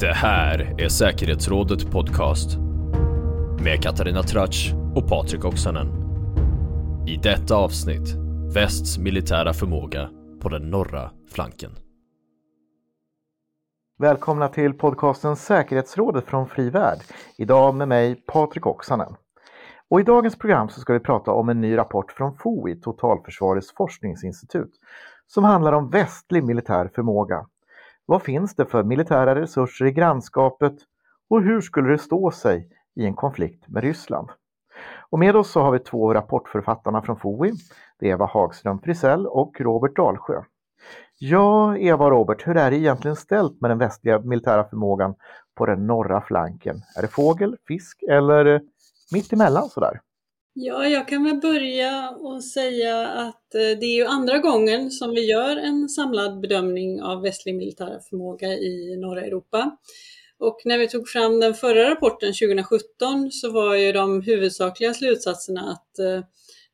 Det här är säkerhetsrådet podcast med Katarina Tracz och Patrik Oksanen. I detta avsnitt västs militära förmåga på den norra flanken. Välkomna till podcasten Säkerhetsrådet från Fri Värld. Idag med mig Patrik Oksanen. Och I dagens program så ska vi prata om en ny rapport från FOI, Totalförsvarets forskningsinstitut, som handlar om västlig militär förmåga. Vad finns det för militära resurser i grannskapet och hur skulle det stå sig i en konflikt med Ryssland? Och med oss så har vi två rapportförfattarna från FOI. Det är Eva Hagström Frisell och Robert Dalsjö. Ja, Eva och Robert, hur är det egentligen ställt med den västliga militära förmågan på den norra flanken? Är det fågel, fisk eller mitt emellan sådär? Ja, jag kan väl börja och säga att eh, det är ju andra gången som vi gör en samlad bedömning av västlig militär förmåga i norra Europa. Och när vi tog fram den förra rapporten 2017 så var ju de huvudsakliga slutsatserna att eh,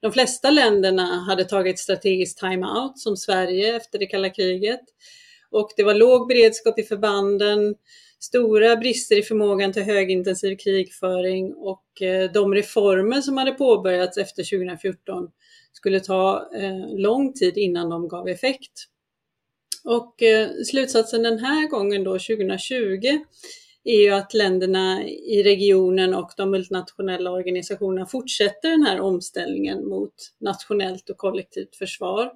de flesta länderna hade tagit strategisk time-out som Sverige efter det kalla kriget. Och det var låg beredskap i förbanden, stora brister i förmågan till högintensiv krigföring och eh, de reformer som hade påbörjats efter 2014 skulle ta eh, lång tid innan de gav effekt. Och eh, slutsatsen den här gången då 2020 är ju att länderna i regionen och de multinationella organisationerna fortsätter den här omställningen mot nationellt och kollektivt försvar.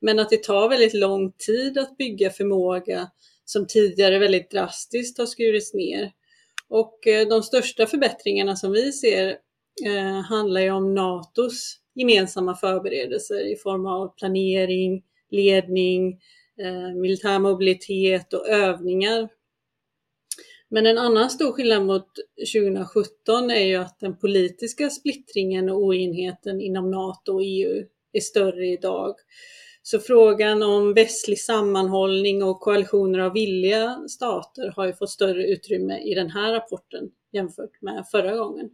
Men att det tar väldigt lång tid att bygga förmåga som tidigare väldigt drastiskt har skurits ner. Och eh, de största förbättringarna som vi ser eh, handlar ju om NATOs gemensamma förberedelser i form av planering, ledning, eh, militär mobilitet och övningar. Men en annan stor skillnad mot 2017 är ju att den politiska splittringen och oenheten inom NATO och EU är större idag. Så frågan om västlig sammanhållning och koalitioner av villiga stater har ju fått större utrymme i den här rapporten jämfört med förra gången.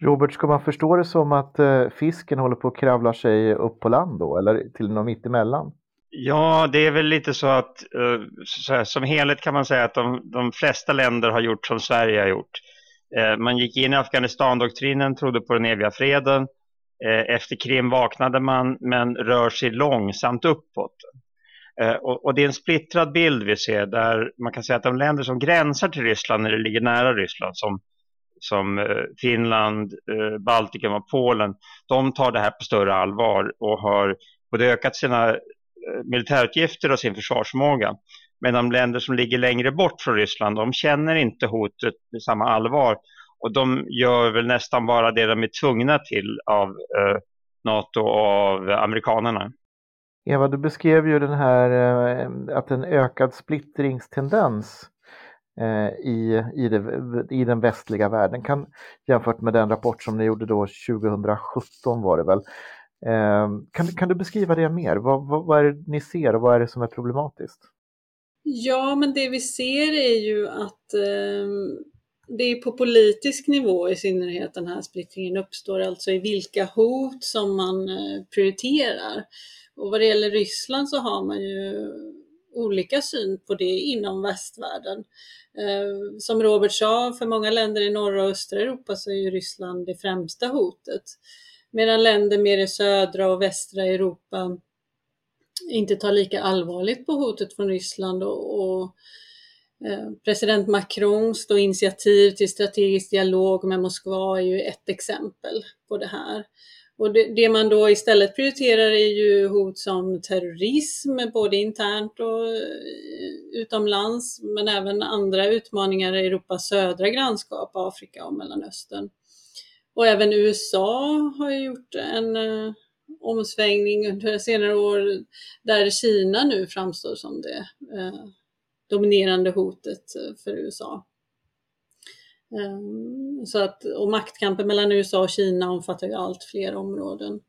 Robert, ska man förstå det som att eh, fisken håller på att kravla sig upp på land då, eller till något mittemellan? Ja, det är väl lite så att uh, så här, som helhet kan man säga att de, de flesta länder har gjort som Sverige har gjort. Uh, man gick in i Afghanistan-doktrinen, trodde på den eviga freden Eh, Eh, efter Krim vaknade man men rör sig långsamt uppåt. Eh, och, det är en splittrad bild vi ser där man kan säga att de länder som gränsar till Ryssland eller ligger nära Ryssland som, som eh, Finland, Baltikum och Polen, de tar det här på större allvar och har både ökat sina militärutgifter och sin försvarsförmåga. Men de länder som ligger längre bort från Ryssland, de känner inte hotet med samma allvar och de gör väl nästan bara det de är tvungna till av eh, NATO och av amerikanerna. Eva, du beskrev ju den här eh, att en ökad splittringstendens eh, i, i, det, i den västliga världen kan jämfört med den rapport som ni gjorde då 2017 var det väl. Eh, kan, kan du beskriva det mer? Vad, vad, vad är det ni ser och vad är det som är problematiskt? Ja, men det vi ser är ju att eh, det är på politisk nivå i synnerhet den här splittringen uppstår, alltså i vilka hot som man eh, prioriterar. Och vad det gäller Ryssland så har man ju olika syn på det inom västvärlden. Eh, som Robert sa, för många länder i norra och östra Europa så är ju Ryssland det främsta hotet. Medan länder mer i södra och västra Europa inte tar lika allvarligt på hotet från Ryssland och, och Eh, president Macrons då initiativ till strategisk dialog med Moskva är ju ett exempel på det här. Och det, det, man då istället prioriterar är ju hot som terrorism, både internt och eh, utomlands, men även andra utmaningar i Europas södra grannskap, Afrika och Mellanöstern. Och även USA har gjort en eh, omsvängning under senare år där Kina nu framstår som det eh, dominerande hotet eh, för USA. Ehm, så att, och maktkampen mellan USA och Kina omfattar ju allt fler områden.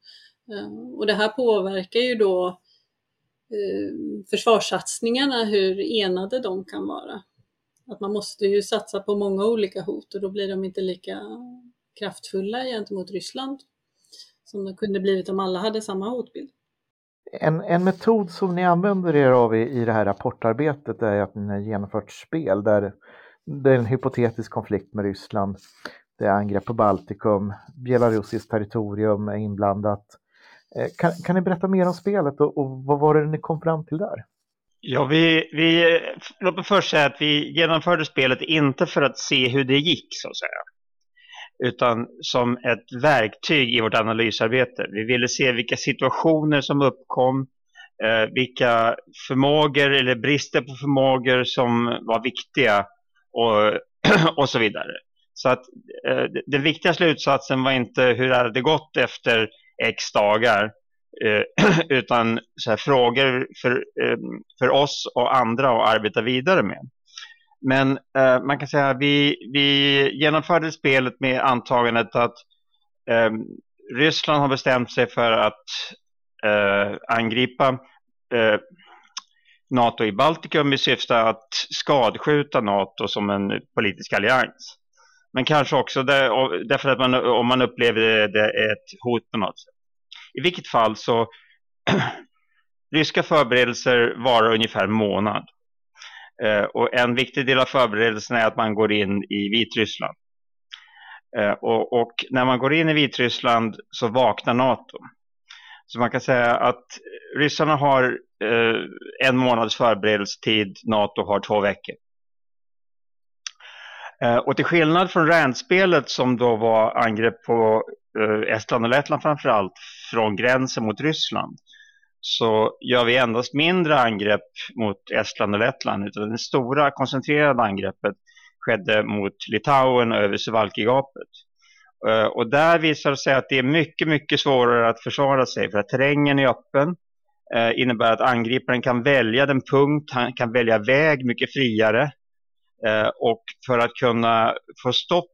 Ehm, och det här påverkar ju då eh, försvarssatsningarna, hur enade de kan vara. Att man måste ju satsa på många olika hot och då blir de inte lika kraftfulla gentemot Ryssland som de kunde blivit om alla hade samma hotbild. En, en metod som ni använder er av i, i det här rapportarbetet är att ni har genomfört spel där, det är en hypotetisk konflikt med Ryssland. Det är angrepp på Baltikum, Belarusiskt territorium är inblandat. Eh, kan, kan ni berätta mer om spelet och, och vad var det ni kom fram till där? Ja, vi, vi, låt mig först säga att vi genomförde spelet inte för att se hur det gick så att säga. Utan som ett verktyg i vårt analysarbete. Vi ville se vilka situationer som uppkom, eh, vilka förmågor eller brister på förmågor som var viktiga och, och så vidare. Så att eh, den viktiga slutsatsen var inte hur det hade gått efter x dagar eh, utan så här, frågor för, eh, för oss och andra att arbeta vidare med. Men eh, man kan säga att vi, vi genomförde spelet med antagandet att eh, Ryssland har bestämt sig för att eh, angripa eh, NATO i Baltikum i syfte att skadskjuta NATO som en politisk allians. Men kanske också där, därför att man, om man upplever det ett hot på något sätt. I vilket fall så ryska förberedelser varar ungefär en månad. Eh, och en viktig del av förberedelserna är att man går in i Vitryssland. Eh, och, och, när man går in i Vitryssland så vaknar NATO. Så man kan säga att ryssarna har eh, en månads förberedelsetid, NATO har två veckor. Eh, och till skillnad från Randspelet som då var angrepp på eh, Estland och Lettland framförallt från gränsen mot Ryssland så gör vi endast mindre angrepp mot Estland och Lettland utan det stora koncentrerade angreppet skedde mot Litauen över Suvalkigapet. Eh, och där visar det sig att det är mycket, mycket svårare att försvara sig för att terrängen är öppen eh, innebär att angriparen kan välja den punkt, han kan välja väg mycket friare Eh, och för att kunna få stopp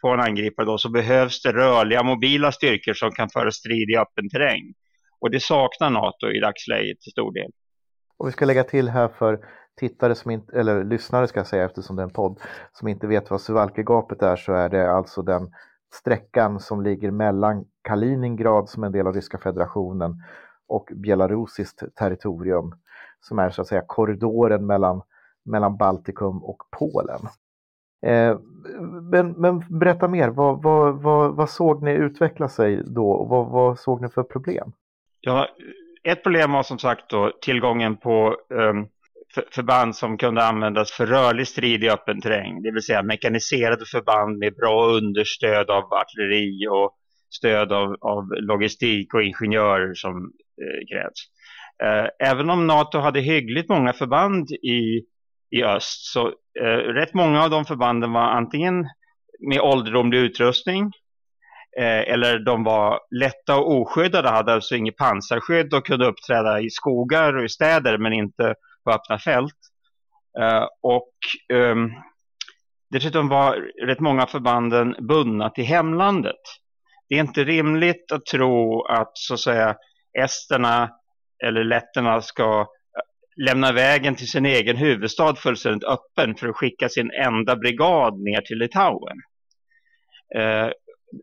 på en angripare då, så behövs det rörliga mobila styrkor som kan föra strid i öppen terräng. Och det saknar NATO i dagsläget till stor del. Och vi ska lägga till här för tittare som inte, eller lyssnare ska jag säga eftersom det är en podd, som inte vet vad Suvalkegapet är så är det alltså den sträckan som ligger mellan Kaliningrad som är en del av Ryska federationen och belarusiskt territorium som är så att säga korridoren mellan mellan Baltikum och Polen. Eh, men, men, berätta mer, vad, vad, vad, vad, såg ni utveckla sig då och vad, vad, såg ni för problem? Ja, ett problem var som sagt då tillgången på um, för, förband som kunde användas för rörlig strid i öppen terräng. Det vill säga mekaniserade förband med bra understöd av artilleri och stöd av, av logistik och ingenjörer som eh, krävs. Eh, även om NATO hade hyggligt många förband i i öst. Så eh, rätt många av de förbanden var antingen med ålderdomlig utrustning eh, eller de var lätta och oskyddade, hade alltså inget pansarskydd och kunde uppträda i skogar och i städer men inte på öppna fält. Eh, och ehm, dessutom var rätt många förbanden bundna till hemlandet. Det är inte rimligt att tro att så att säga esterna eller letterna ska eh, lämna vägen till sin egen huvudstad fullständigt öppen för att skicka sin enda brigad ner till Litauen. Eh,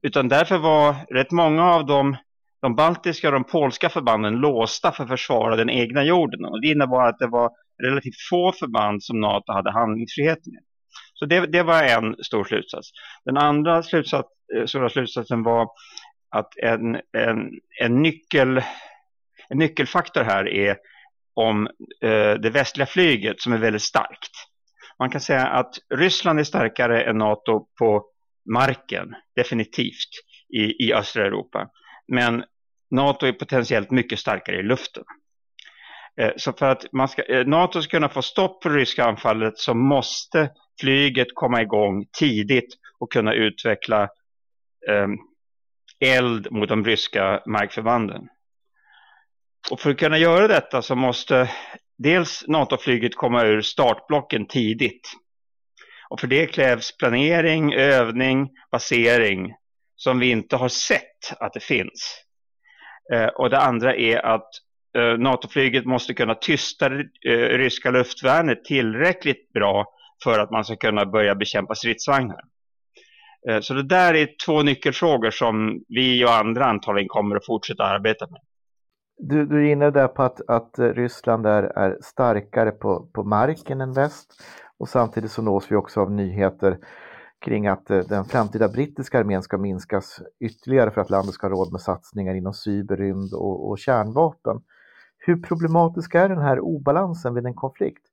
utan därför var rätt många av de, de baltiska och de polska förbanden låsta för att försvara den egna jorden. Och det innebar att det var relativt få förband som NATO hade handlingsfrihet med. Så det, det var en stor slutsats. Den andra slutsats, eh, stora slutsatsen var att en, en, en, nyckel, en nyckelfaktor här är om eh, det västliga flyget som är väldigt starkt. Man kan säga att Ryssland är starkare än NATO på marken, definitivt, i, i östra Europa. Men NATO är potentiellt mycket starkare i luften. Eh, så för att man ska, eh, NATO ska kunna få stopp på det ryska anfallet så måste flyget komma igång tidigt och kunna utveckla eh, eld mot de ryska markförbanden. Och för att kunna göra detta så måste dels NATO-flyget komma ur startblocken tidigt. Och för det krävs planering, övning, basering som vi inte har sett att det finns. Eh, och det andra är att eh, NATO-flyget måste kunna tysta det eh, ryska luftvärnet tillräckligt bra för att man ska kunna börja bekämpa stridsvagnar. Eh, så det där är två nyckelfrågor som vi och andra antagligen kommer att fortsätta arbeta med. Du, du är inne där på att, att Ryssland är, är starkare på, på marken än väst och samtidigt så nås vi också av nyheter kring att eh, den framtida brittiska armén ska minskas ytterligare för att landet ska ha råd med satsningar inom cyberrymd och, och kärnvapen. Hur problematisk är den här obalansen vid en konflikt?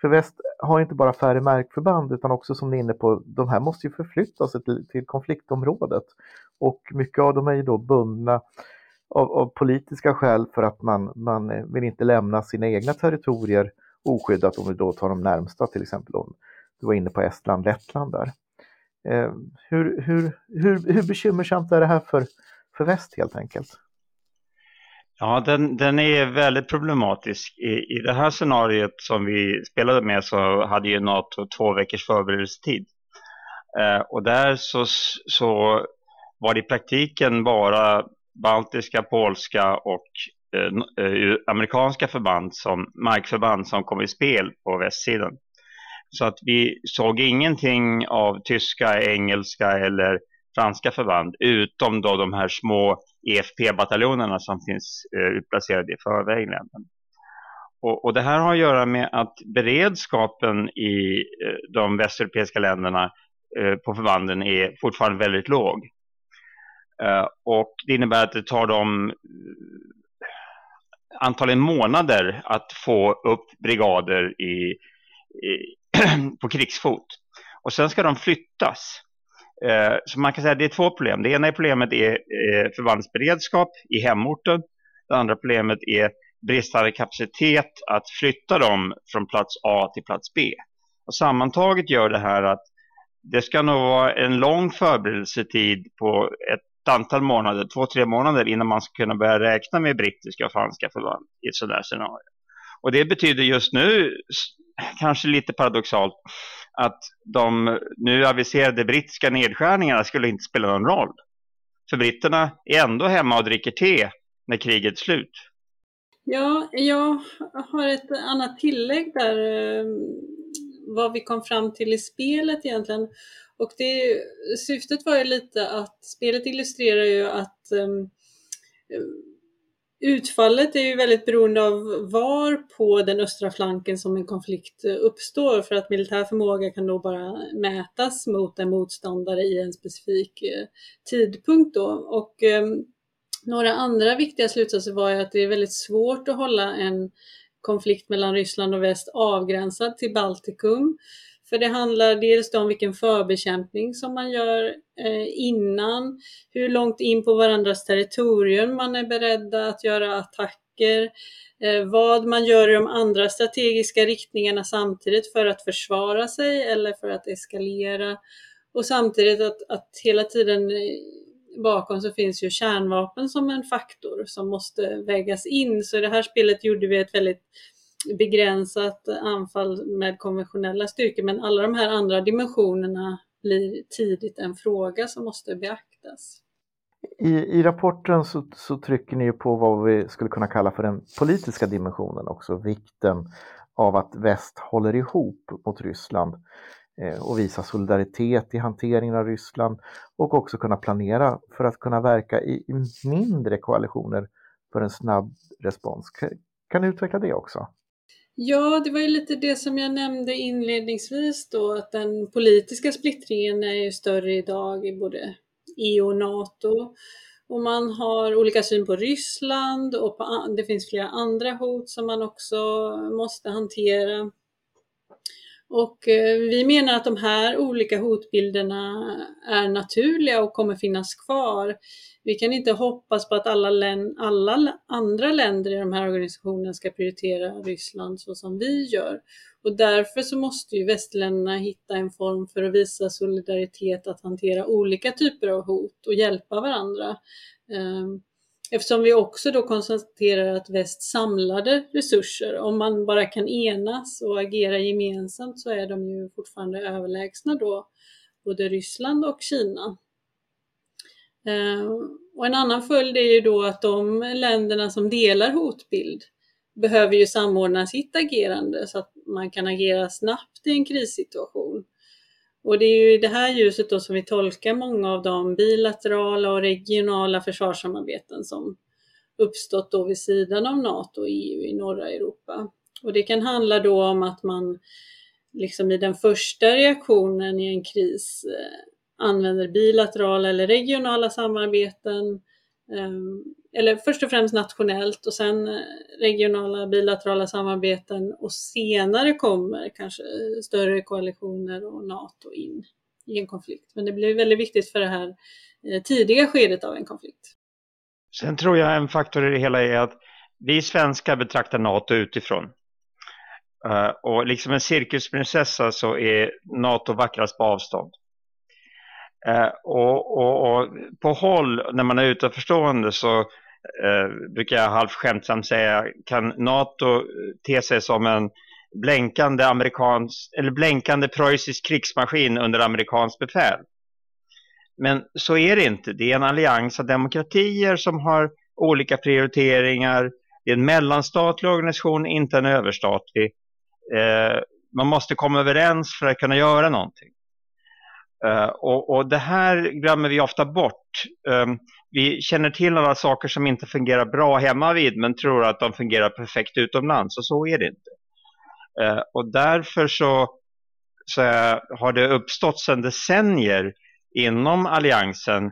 För väst har inte bara färre märkförband utan också som ni är inne på, de här måste ju förflytta sig till, till konfliktområdet. Och mycket av dem är ju då bundna av, av, politiska skäl för att man, man eh, vill inte lämna sina egna territorier oskyddat om vi då tar de närmsta, till exempel om du var inne på Estland, Lettland där. Eh, hur, hur, hur, hur bekymmersamt är det här för, för väst helt enkelt? Ja, den, den är väldigt problematisk. I, I det här scenariot som vi spelade med så hade ju NATO två veckors förberedelsetid. Eh, och där så, så var det i praktiken bara baltiska, polska och Eh, eh, amerikanska förband som, markförband som kom i spel på västsidan. Så att vi såg ingenting av tyska, engelska eller franska förband utom då de här små EFP-bataljonerna som finns eh, utplacerade i förväg och, och, det här har att göra med att beredskapen i eh, de västeuropeiska länderna eh, på förbanden är fortfarande väldigt låg. Eh, och det innebär att det tar dem antalet antagligen månader att få upp brigader i, i på krigsfot. Och sen ska de flyttas. Eh, så man kan säga att det är två problem. Det ena problemet är eh, förbandsberedskap i hemorten. Det andra problemet är bristande kapacitet att flytta dem från plats A till plats B. Och sammantaget gör det här att det ska nog vara en lång förberedelsetid på ett ett antal månader, två, tre månader innan man ska kunna börja räkna med brittiska och franska förband i ett sådant scenario. Och det betyder just nu, kanske lite paradoxalt, att de nu aviserade brittiska nedskärningarna skulle inte spela någon roll. För britterna är ändå hemma och dricker te när kriget är slut. Ja, jag har ett annat tillägg där, eh, vad vi kom fram till i spelet egentligen. Och det, syftet var ju lite att spelet illustrerar ju att um, Utfallet är ju väldigt beroende av var på den östra flanken som en konflikt eh, uppstår för att militär förmåga kan då bara mätas mot en motståndare i en specifik eh, tidpunkt då. Och um, några andra viktiga slutsatser var ju att det är väldigt svårt att hålla en konflikt mellan Ryssland och väst avgränsad till Baltikum för det handlar dels om vilken förbekämpning som man gör eh, innan, hur långt in på varandras territorium man är beredda att göra attacker, eh, vad man gör i de andra strategiska riktningarna samtidigt för att försvara sig eller för att eskalera. Och samtidigt att, att hela tiden bakom så finns ju kärnvapen som en faktor som måste vägas in. Så i det här spelet gjorde vi ett väldigt begränsat anfall med konventionella styrkor men alla de här andra dimensionerna blir tidigt en fråga som måste beaktas. I, i rapporten så, så trycker ni på vad vi skulle kunna kalla för den politiska dimensionen också, vikten av att väst håller ihop mot Ryssland Eh, och visa solidaritet i hanteringen av Ryssland och också kunna planera för att kunna verka i, mindre koalitioner för en snabb respons. Kan, kan du utveckla det också? Ja, det var ju lite det som jag nämnde inledningsvis då, att den politiska splittringen är ju större idag i både EU och NATO. Och man har olika syn på Ryssland och på, det finns flera andra hot som man också måste hantera. Och eh, vi menar att de här olika hotbilderna är naturliga och kommer finnas kvar. Vi kan inte hoppas på att alla, län, alla andra länder i de här organisationerna ska prioritera Ryssland så som vi gör. Och därför så måste ju västländerna hitta en form för att visa solidaritet att hantera olika typer av hot och hjälpa varandra. Ehm, Eftersom vi också då konstaterar att väst samlade resurser, om man bara kan enas och agera gemensamt så är de ju fortfarande överlägsna då både Ryssland och Kina. Eh, och en annan följd är ju då att de länderna som delar hotbild behöver ju samordna sitt agerande så att man kan agera snabbt i en krissituation. Och det är ju i det här ljuset då som vi tolkar många av de bilaterala och regionala försvarssamarbeten som uppstått då vid sidan av NATO och EU i norra Europa. Och det kan handla då om att man liksom i den första reaktionen i en kris eh, använder bilaterala eller regionala samarbeten Ehm, eller först och främst nationellt och sen eh, regionala bilaterala samarbeten och senare kommer kanske större koalitioner och NATO in i en konflikt. Men det blir väldigt viktigt för det här eh, tidiga skedet av en konflikt. Sen tror jag en faktor i det hela är att vi svenskar betraktar NATO utifrån. Eh, och liksom en cirkusprinsessa så är NATO vackrast på avstånd. Eh, och, och, och, på håll, när man är utanförstående så eh, brukar jag halvt skämtsamt säga kan NATO te sig som en blänkande, amerikansk, eller blänkande preussisk krigsmaskin under amerikansk befäl. Men så är det inte. Det är en allians av demokratier som har olika prioriteringar. Det är en mellanstatlig organisation, inte en överstatlig. Eh, man måste komma överens för att kunna göra någonting. Uh, och, och, det här glömmer vi ofta bort. Um, vi känner till alla saker som inte fungerar bra hemma vid men tror att de fungerar perfekt utomlands och så är det inte. Uh, och därför så, så har det uppstått sedan decennier inom alliansen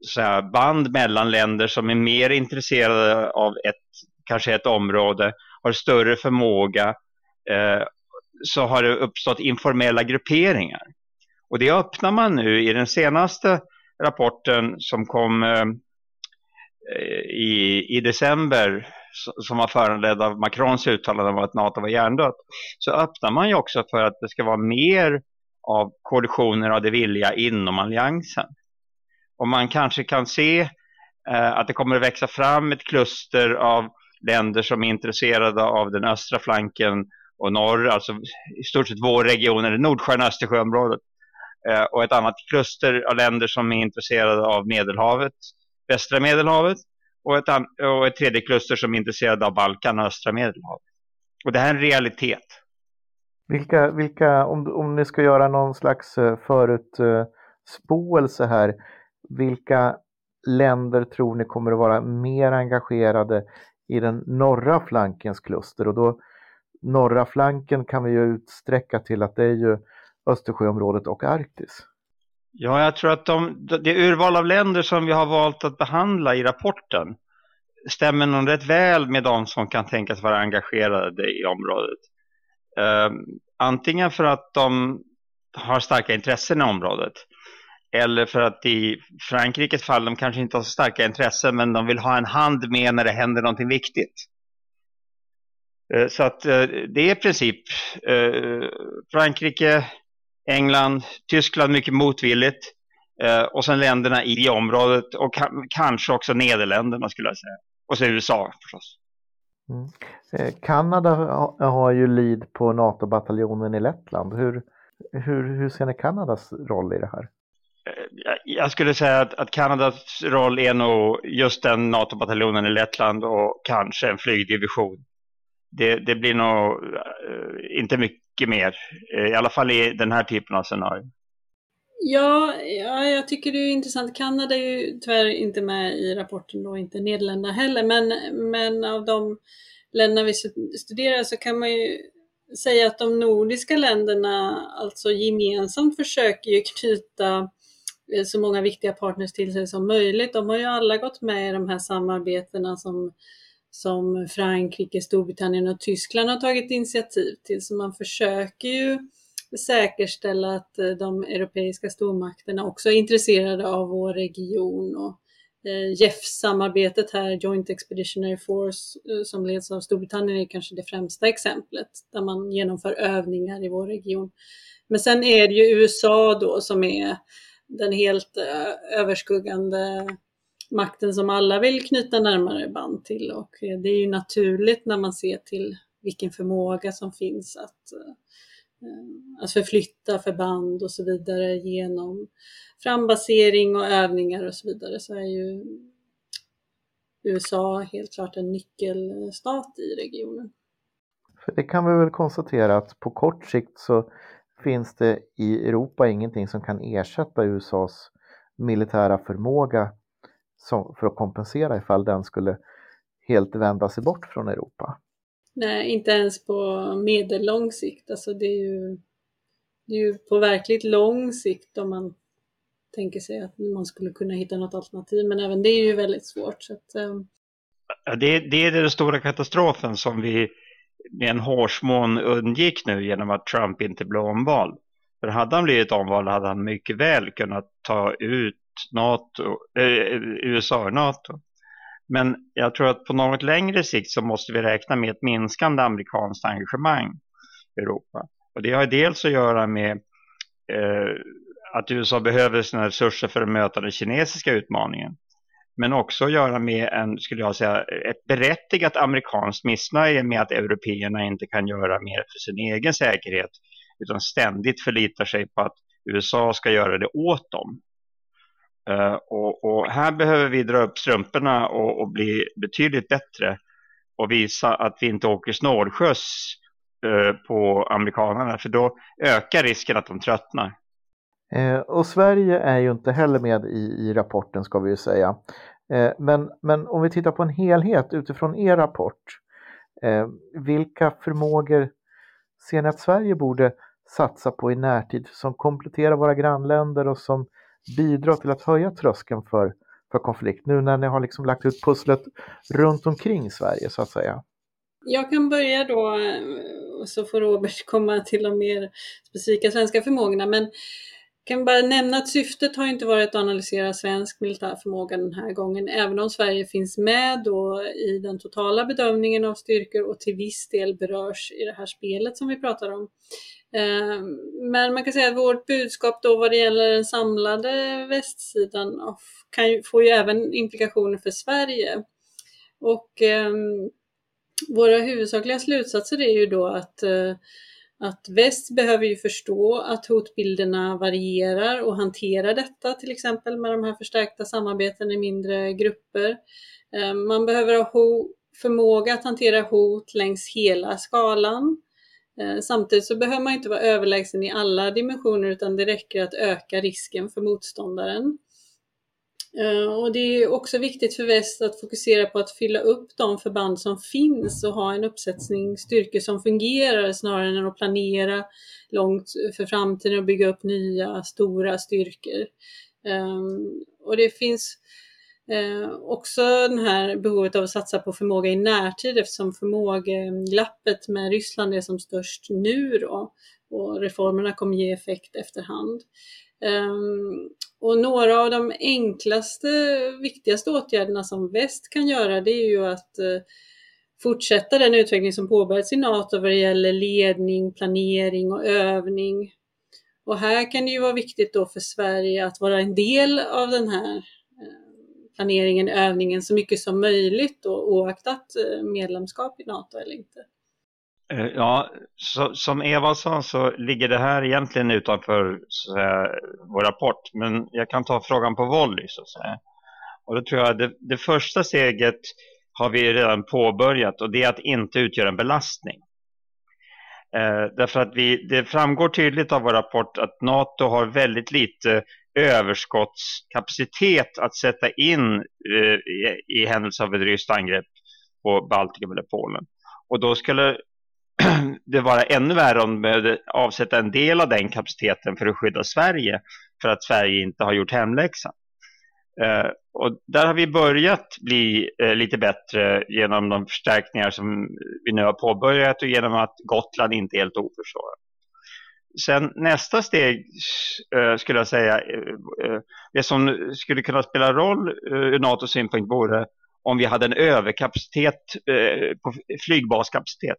så band mellan länder som är mer intresserade av ett, kanske ett område, har större förmåga, uh, så har det uppstått informella grupperingar. Och det öppnar man nu i den senaste rapporten som kom eh, i, i december som var föranledd av Macrons uttalande om att NATO var hjärndött så öppnar man ju också för att det ska vara mer av koalitioner av det vilja inom alliansen. Och man kanske kan se eh, att det kommer att växa fram ett kluster av länder som är intresserade av den östra flanken och norr, alltså i stort sett vår region, eller Nordsjön och Östersjöområdet. Eh, och ett annat kluster av länder som är intresserade av Medelhavet, västra Medelhavet och ett, och ett tredje kluster som är intresserade av Balkan och östra Medelhavet. Och det här är en realitet. Vilka, vilka om, om ni ska göra någon slags eh, förutspåelse här, vilka länder tror ni kommer att vara mer engagerade i den norra flankens kluster? Och då norra flanken kan vi ju utsträcka till att det är ju Östersjöområdet och Arktis? Ja, jag tror att de, det urval av länder som vi har valt att behandla i rapporten stämmer nog rätt väl med de som kan tänkas vara engagerade i området. Uh, antingen för att de har starka intressen i området eller för att i Frankrikes fall de kanske inte har så starka intressen men de vill ha en hand med när det händer någonting viktigt. Uh, så att uh, det är i princip eh, Frankrike, England, Tyskland mycket motvilligt. Eh, och sen länderna i området och kanske också Nederländerna skulle jag säga. Och så USA förstås. Mm. Eh, Kanada har ju lead på NATO-bataljonen i Lettland. Hur, hur, hur ser ni Kanadas roll i det här? Eh, jag skulle säga att, att Kanadas roll är nog just den NATO-bataljonen i Lettland och kanske en flygdivision. Det, det blir nog inte mycket mycket mer. Eh, I alla fall i den här typen av scenario. Ja, ja, jag tycker det är intressant. Kanada är ju tyvärr inte med i rapporten och inte Nederländerna heller, men, men av de länderna vi studerar så kan man ju säga att de nordiska länderna alltså gemensamt försöker ju knyta eh, så många viktiga partners till sig som möjligt. De har ju alla gått med i de här samarbetena som som Frankrike, Storbritannien och Tyskland har tagit initiativ till. Så man försöker ju säkerställa att eh, de europeiska stormakterna också är intresserade av vår region. Och eh, JEF-samarbetet här, Joint Expeditionary Force, eh, som leds av Storbritannien, är kanske det främsta exemplet där man genomför övningar i vår region. Men sen är det ju USA då som är den helt överskuggande makten som alla vill knyta närmare band till och eh, det är ju naturligt när man ser till vilken förmåga som finns att, eh, eh, att förflytta förband och så vidare genom frambasering och övningar och så vidare så är ju USA helt klart en nyckelstat i regionen. För det kan vi väl konstatera att på kort sikt så finns det i Europa ingenting som kan ersätta USAs militära förmåga som, för att kompensera ifall den skulle helt vända sig bort från Europa. Nej, inte ens på medellång sikt. Alltså det är ju det är ju på verkligt lång sikt om man tänker sig att man skulle kunna hitta något alternativ, men även det är ju väldigt svårt. Så att, um... ja, det, det är den stora katastrofen som vi med en hårsmån undgick nu genom att Trump inte blev omvald. För hade han blivit omvald hade han mycket väl kunnat ta ut NATO, eh, USA ur NATO. Men jag tror att på något längre sikt så måste vi räkna med ett minskande amerikanskt engagemang i Europa. Och det har dels att göra med eh, att USA behöver sina resurser för att möta den kinesiska utmaningen. Men också att göra med en, skulle jag säga, ett berättigat amerikanskt missnöje med att européerna inte kan göra mer för sin egen säkerhet utan ständigt förlitar sig på att USA ska göra det åt dem. Uh, och, och, här behöver vi dra upp strumporna och, och, bli betydligt bättre och visa att vi inte åker snålskjuts uh, på amerikanerna för då ökar risken att de tröttnar. Uh, och Sverige är ju inte heller med i, i rapporten ska vi ju säga. Men, men om vi tittar på en helhet utifrån er rapport, vilka förmågor ser ni att Sverige borde satsa på i närtid som kompletterar våra grannländer och som bidrar till att höja tröskeln för, för konflikt nu när ni har liksom lagt ut pusslet runt omkring Sverige så att säga? Jag kan börja då så får Robert komma till de mer specifika svenska förmågorna. Men kan bara nämna att syftet har inte varit att analysera svensk militär förmåga den här gången, även om Sverige finns med då i den totala bedömningen av styrkor och till viss del berörs i det här spelet som vi pratar om. Eh, men man kan säga att vårt budskap då vad det gäller den samlade västsidan kan ju, får ju även implikationer för Sverige. Och eh, våra huvudsakliga slutsatser är ju då att eh, att väst behöver ju förstå att hotbilderna varierar och hantera detta till exempel med de här förstärkta samarbeten i mindre grupper. Eh, man behöver ha förmåga att hantera hot längs hela skalan. Eh, samtidigt så behöver man inte vara överlägsen i alla dimensioner utan det räcker att öka risken för motståndaren. Eh, och det är också viktigt för väst att fokusera på att fylla upp de förband som finns och ha en uppsättning styrkor som fungerar snarare än att planera långt för framtiden och bygga upp nya stora styrkor. Ehm, och det finns eh, också det här behovet av att satsa på förmåga i närtid eftersom förmågeglappet med Ryssland är som störst nu då och reformerna kommer ge effekt efterhand. Eh, och några av de enklaste, viktigaste åtgärderna som väst kan göra det är ju att eh, fortsätta den utveckling som påbörjats i NATO vad det gäller ledning, planering och övning. Och här kan det ju vara viktigt då för Sverige att vara en del av den här eh, planeringen, övningen så mycket som möjligt då, oaktat eh, medlemskap i NATO eller inte. Eh, ja, så, som Eva sa så ligger det här egentligen utanför säga, vår rapport. Men jag kan ta frågan på volley så att säga. Och då tror jag det, det första steget har vi redan påbörjat och det är att inte utgöra en belastning. Eh, därför att vi, det framgår tydligt av vår rapport att NATO har väldigt lite överskottskapacitet att sätta in eh, i, i händelse av ett ryskt angrepp på Baltikum eller Polen. Och då skulle det vara ännu värre om de behövde avsätta en del av den kapaciteten för att skydda Sverige för att Sverige inte har gjort hemläxan. Eh, och där har vi börjat bli eh, lite bättre genom de förstärkningar som vi nu har påbörjat och genom att Gotland inte är helt oförsvarat. Sen nästa steg eh, skulle jag säga, eh, eh, det som skulle kunna spela roll eh, ur NATOs synpunkt vore om vi hade en överkapacitet på flygbaskapacitet.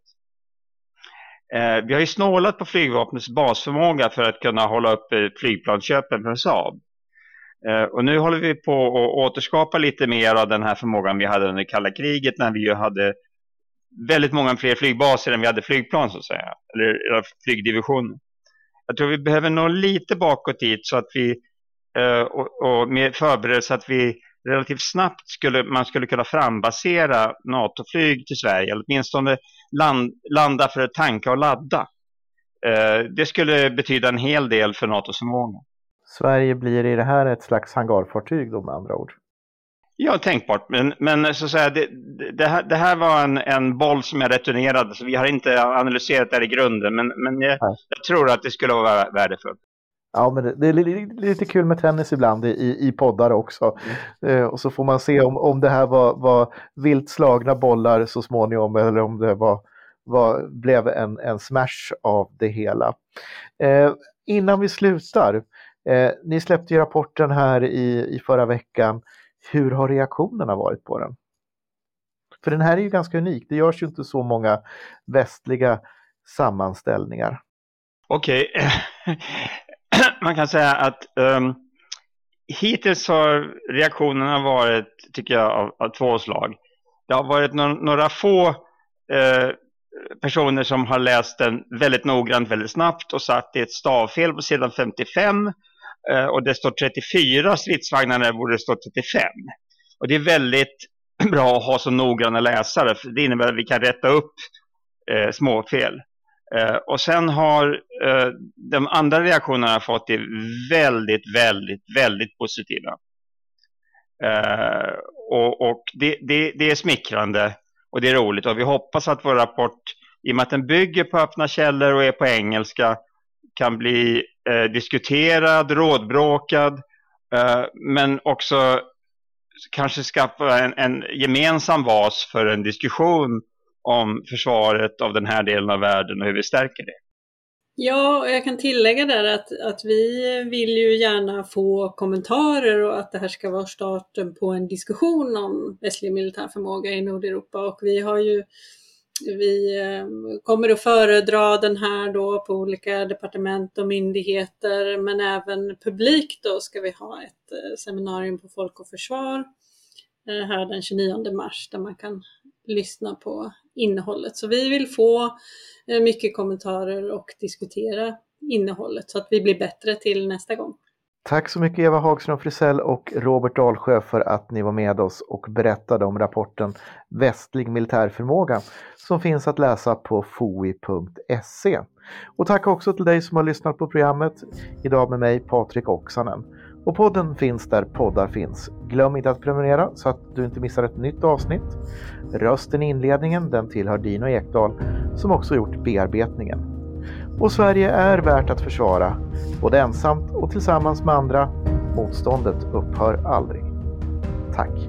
Eh, vi har ju snålat på flygvapnets basförmåga för att kunna hålla upp eh, flygplansköpen från Saab. Eh, och nu håller vi på att återskapa lite mer av den här förmågan vi hade under kalla kriget när vi ju hade väldigt många fler flygbaser än vi hade flygplan så att säga. Eller, eller flygdivisioner. Jag tror vi behöver nå lite bakåt dit så att vi eh, och, och med förberedelse att vi relativt snabbt skulle man skulle kunna frambasera NATO-flyg till Sverige, eller åtminstone land, landa för att tanka och ladda. Eh, det skulle betyda en hel del för NATOs förmåga. Sverige blir i det här ett slags hangarfartyg då med andra ord? Ja, tänkbart. Men, men så att säga, det, det, här, det här var en, en boll som jag returnerade, så vi har inte analyserat det i grunden. Men, men jag, jag tror att det skulle vara värdefullt. Ja, men det, det, är lite kul med tennis ibland i, i poddar också. Mm. Eh, och så får man se om, om det här var, var vilt slagna bollar så småningom eller om det var, var, blev en, en smash av det hela. Eh, innan vi slutar, eh, ni släppte ju rapporten här i, i förra veckan. Hur har reaktionerna varit på den? För den här är ju ganska unik. Det görs ju inte så många västliga sammanställningar. Okej, okay. man kan säga att um, hittills har reaktionerna varit, tycker jag, av, av två slag. Det har varit no några få uh, personer som har läst den väldigt noggrant, väldigt snabbt och satt i ett stavfel på sidan 55 uh, eh, och det står 34 stridsvagnar när det borde stå 35. Och det är väldigt bra att ha så noggranna läsare, för det innebär att vi kan rätta upp uh, småfel. Eh, och sen har eh, de andra reaktionerna fått det väldigt, väldigt, väldigt positiva. Eh, och, och det, det, det, är smickrande och det är roligt och vi hoppas att vår rapport, i och med att den bygger på öppna källor och är på engelska, kan bli eh, diskuterad, rådbråkad, eh, men också kanske skaffa en, en gemensam bas för en diskussion om försvaret av den här delen av världen och hur vi stärker det. Ja, och jag kan tillägga där att, att vi vill ju gärna få kommentarer och att det här ska vara starten på en diskussion om västlig militär förmåga i Nordeuropa och vi har ju vi eh, kommer att föredra den här då på olika departement och myndigheter men även publikt då ska vi ha ett eh, seminarium på Folk och Försvar eh, här den 29 mars där man kan lyssna på innehållet. Så vi vill få eh, mycket kommentarer och diskutera innehållet så att vi blir bättre till nästa gång. Tack så mycket Eva Hagström Frisell och Robert Dalsjö för att ni var med oss och berättade om rapporten Västlig militärförmåga som finns att läsa på foi.se. Och tack också till dig som har lyssnat på programmet. Idag med mig Patrik Oksanen. Och podden finns där poddar finns. Glöm inte att prenumerera så att du inte missar ett nytt avsnitt. Rösten i inledningen den tillhör Dino Ekdal som också gjort bearbetningen. Och Sverige är värt att försvara, både ensamt och tillsammans med andra. Motståndet upphör aldrig. Tack!